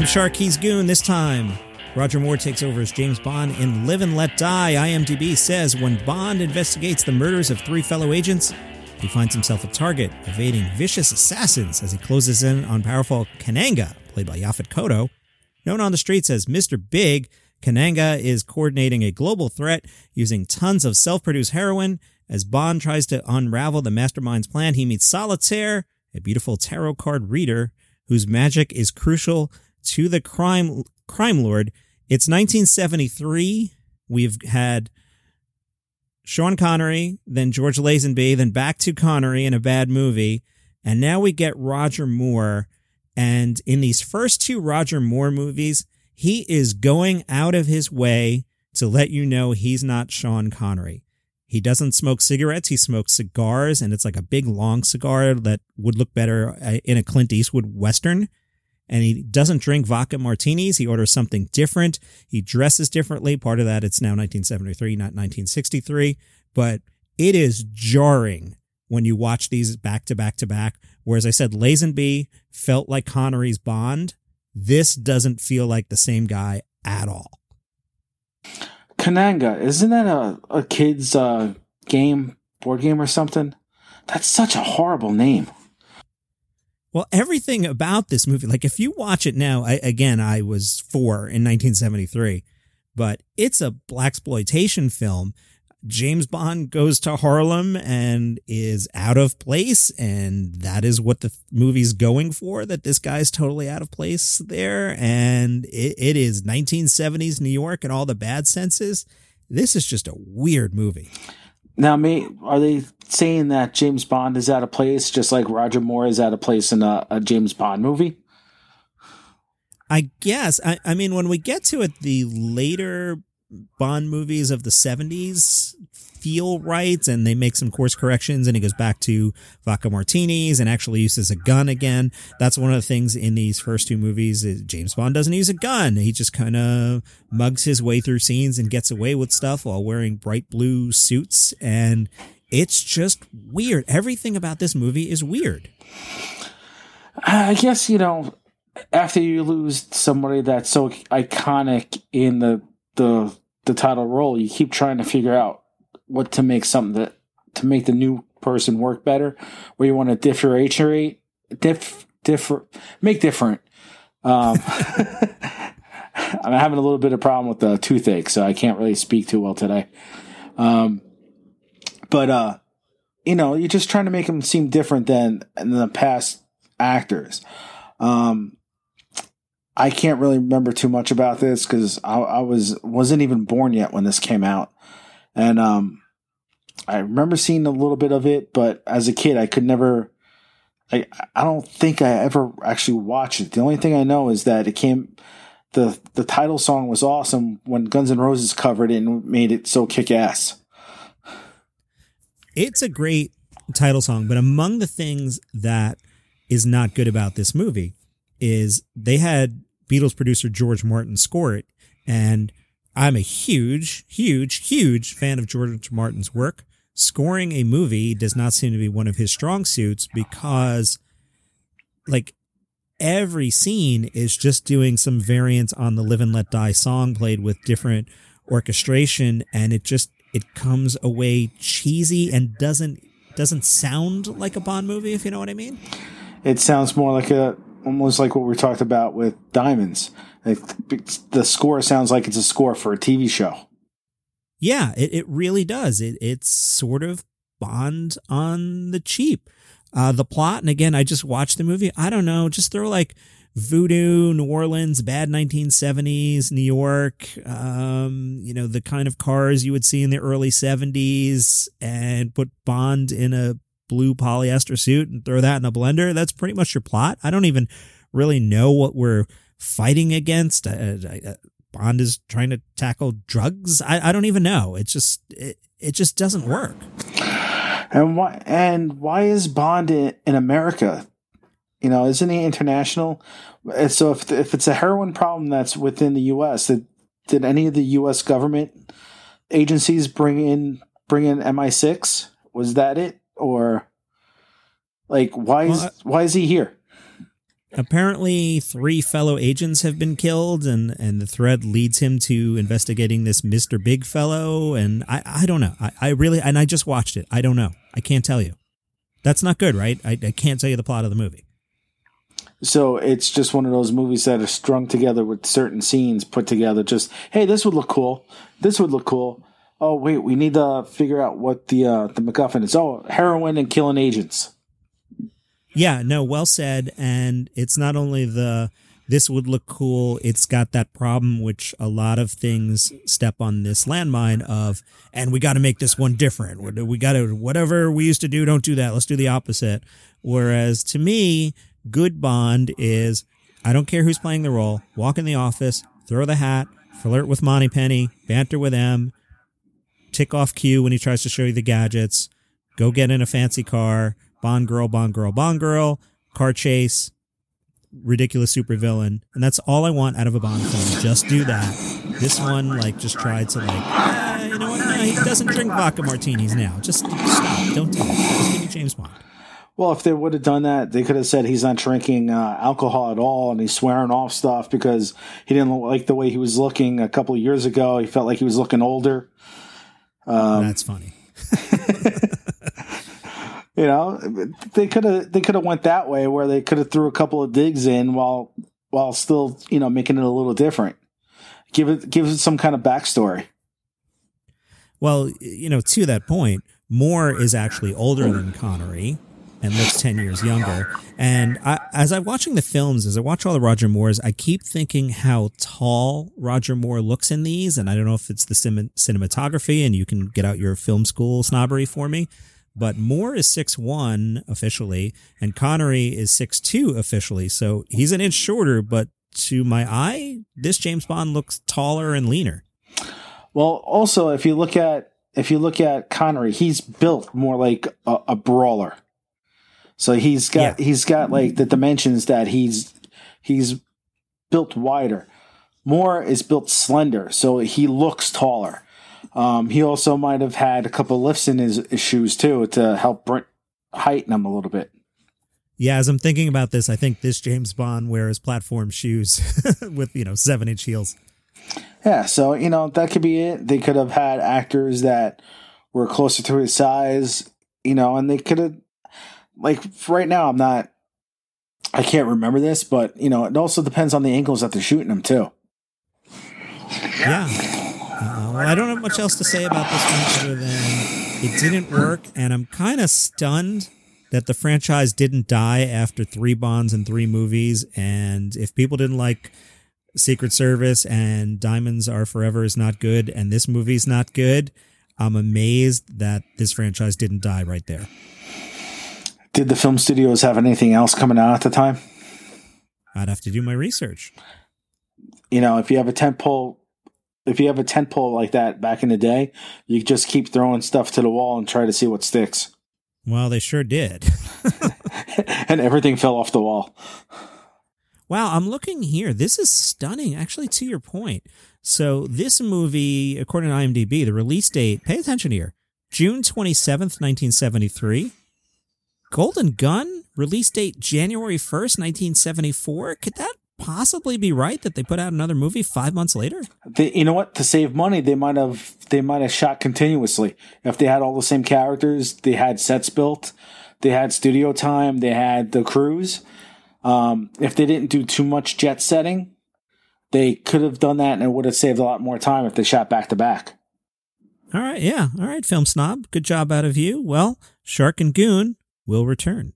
I'm Sharky's Goon this time. Roger Moore takes over as James Bond in Live and Let Die. IMDb says when Bond investigates the murders of three fellow agents, he finds himself a target, evading vicious assassins as he closes in on powerful Kananga, played by Yaphet Kotto. Known on the streets as Mr. Big, Kananga is coordinating a global threat using tons of self produced heroin. As Bond tries to unravel the mastermind's plan, he meets Solitaire, a beautiful tarot card reader whose magic is crucial to the crime crime lord. It's 1973. We've had Sean Connery, then George Lazenby, then back to Connery in a bad movie, and now we get Roger Moore. And in these first two Roger Moore movies, he is going out of his way to let you know he's not Sean Connery. He doesn't smoke cigarettes, he smokes cigars, and it's like a big long cigar that would look better uh, in a Clint Eastwood Western and he doesn't drink vodka martinis. He orders something different. He dresses differently. Part of that, it's now 1973, not 1963. But it is jarring when you watch these back to back to back. Whereas I said Lazenby felt like Connery's Bond. This doesn't feel like the same guy at all. Kananga, isn't that a, a kid's uh, game, board game or something? That's such a horrible name. Well, everything about this movie, like if you watch it now, I, again, I was four in 1973, but it's a blaxploitation film. James Bond goes to Harlem and is out of place, and that is what the movie's going for. That this guy's totally out of place there, and it, it is 1970s New York and all the bad senses. This is just a weird movie. Now, may, are they saying that James Bond is out of place, just like Roger Moore is out of place in a, a James Bond movie? I guess. I, I mean, when we get to it, the later Bond movies of the 70s feel right and they make some course corrections and he goes back to vodka martinis and actually uses a gun again. That's one of the things in these first two movies. James Bond doesn't use a gun. He just kind of mugs his way through scenes and gets away with stuff while wearing bright blue suits. And it's just weird. Everything about this movie is weird. I guess, you know, after you lose somebody that's so iconic in the the the title role, you keep trying to figure out what to make something that to make the new person work better, where you want to differentiate, diff, differ, make different. Um, I'm having a little bit of problem with the toothache, so I can't really speak too well today. Um, but uh, you know, you're just trying to make them seem different than, than the past actors. Um, I can't really remember too much about this because I, I, was wasn't even born yet when this came out, and um, I remember seeing a little bit of it, but as a kid, I could never. I I don't think I ever actually watched it. The only thing I know is that it came. the The title song was awesome when Guns N' Roses covered it and made it so kick ass. It's a great title song, but among the things that is not good about this movie is they had Beatles producer George Martin score it. And I'm a huge, huge, huge fan of George Martin's work. Scoring a movie does not seem to be one of his strong suits because, like, every scene is just doing some variants on the Live and Let Die song played with different orchestration. And it just, it comes away cheesy and doesn't, doesn't sound like a Bond movie, if you know what I mean. It sounds more like a almost like what we talked about with Diamonds. the score sounds like it's a score for a TV show. Yeah, it, it really does. It it's sort of Bond on the cheap. Uh, the plot, and again, I just watched the movie. I don't know, just throw like voodoo, New Orleans, bad 1970s, New York, um, you know, the kind of cars you would see in the early 70s, and put Bond in a blue polyester suit and throw that in a blender. That's pretty much your plot. I don't even really know what we're fighting against. Uh, uh, Bond is trying to tackle drugs. I, I don't even know. It just it, it just doesn't work. And why and why is Bond in, in America? You know, isn't he international? So if if it's a heroin problem that's within the U.S., did, did any of the U.S. government agencies bring in bring in MI6? Was that it? Or like why is well, why is he here? apparently three fellow agents have been killed and and the thread leads him to investigating this mr big fellow and i i don't know. I, I really and i just watched it. I don't know. I can't tell you. That's not good right? I, I can't tell you the plot of the movie. So it's just one of those movies that are strung together with certain scenes put together. Just hey this would look cool. This would look cool oh wait we need to figure out what the uh the macguffin is oh heroin and killing agents yeah, no, well said. And it's not only the this would look cool, it's got that problem which a lot of things step on this landmine of, and we got to make this one different. We got to, whatever we used to do, don't do that. Let's do the opposite. Whereas to me, good Bond is I don't care who's playing the role, walk in the office, throw the hat, flirt with Moneypenny, banter with M, tick off Q when he tries to show you the gadgets, go get in a fancy car, Bond girl, Bond girl, Bond girl, car chase, ridiculous supervillain, and that's all I want out of a Bond film. Just do that. This one, like, just tried to like, eh, you know what? No, he doesn't drink vodka martinis now. Just stop. Don't do it. Just give me James Bond. Well, if they would have done that, they could have said he's not drinking uh, alcohol at all, and he's swearing off stuff because he didn't like the way he was looking a couple of years ago. He felt like he was looking older. Um, that's funny. You know, they could have they could have went that way where they could have threw a couple of digs in while while still you know making it a little different. Give it give it some kind of backstory. Well, you know, to that point, Moore is actually older than Connery and looks 10 years younger. And I, as I'm watching the films, as I watch all the Roger Moores, I keep thinking how tall Roger Moore looks in these. And I don't know if it's the cinematography and you can get out your film school snobbery for me, but Moore is six one officially, and Connery is six two officially. So he's an inch shorter, but to my eye, this James Bond looks taller and leaner. Well, also if you look at if you look at Connery, he's built more like a, a brawler. So he's got yeah. he's got like the dimensions that he's he's built wider. Moore is built slender, so he looks taller. Um, he also might have had a couple lifts in his, his shoes too to help heighten him a little bit. Yeah, as I'm thinking about this, I think this James Bond wears platform shoes with you know seven inch heels. Yeah, so you know that could be it. They could have had actors that were closer to his size, you know, and they could have like right now. I'm not. I can't remember this, but you know, it also depends on the angles that they're shooting them too. Yeah, uh, well, I don't have much else to say about this one other than it didn't work, and I'm kind of stunned that the franchise didn't die after three Bonds and three movies. And if people didn't like Secret Service and Diamonds Are Forever is not good, and this movie's not good, I'm amazed that this franchise didn't die right there. Did the film studios have anything else coming out at the time? I'd have to do my research. You know, if you have a tentpole if you have a tent pole like that back in the day, you just keep throwing stuff to the wall and try to see what sticks. Well, they sure did. and everything fell off the wall. Wow, I'm looking here. This is stunning, actually, to your point. So, this movie, according to IMDb, the release date, pay attention here June 27th, 1973. Golden Gun, release date January 1st, 1974. Could that possibly be right that they put out another movie five months later? They, you know what? To save money, they might have they might have shot continuously. If they had all the same characters, they had sets built, they had studio time, they had the crews. Um, if they didn't do too much jet setting, they could have done that, and it would have saved a lot more time if they shot back to back. All right, yeah, all right, film snob, good job out of you. Well, Shark and Goon will return.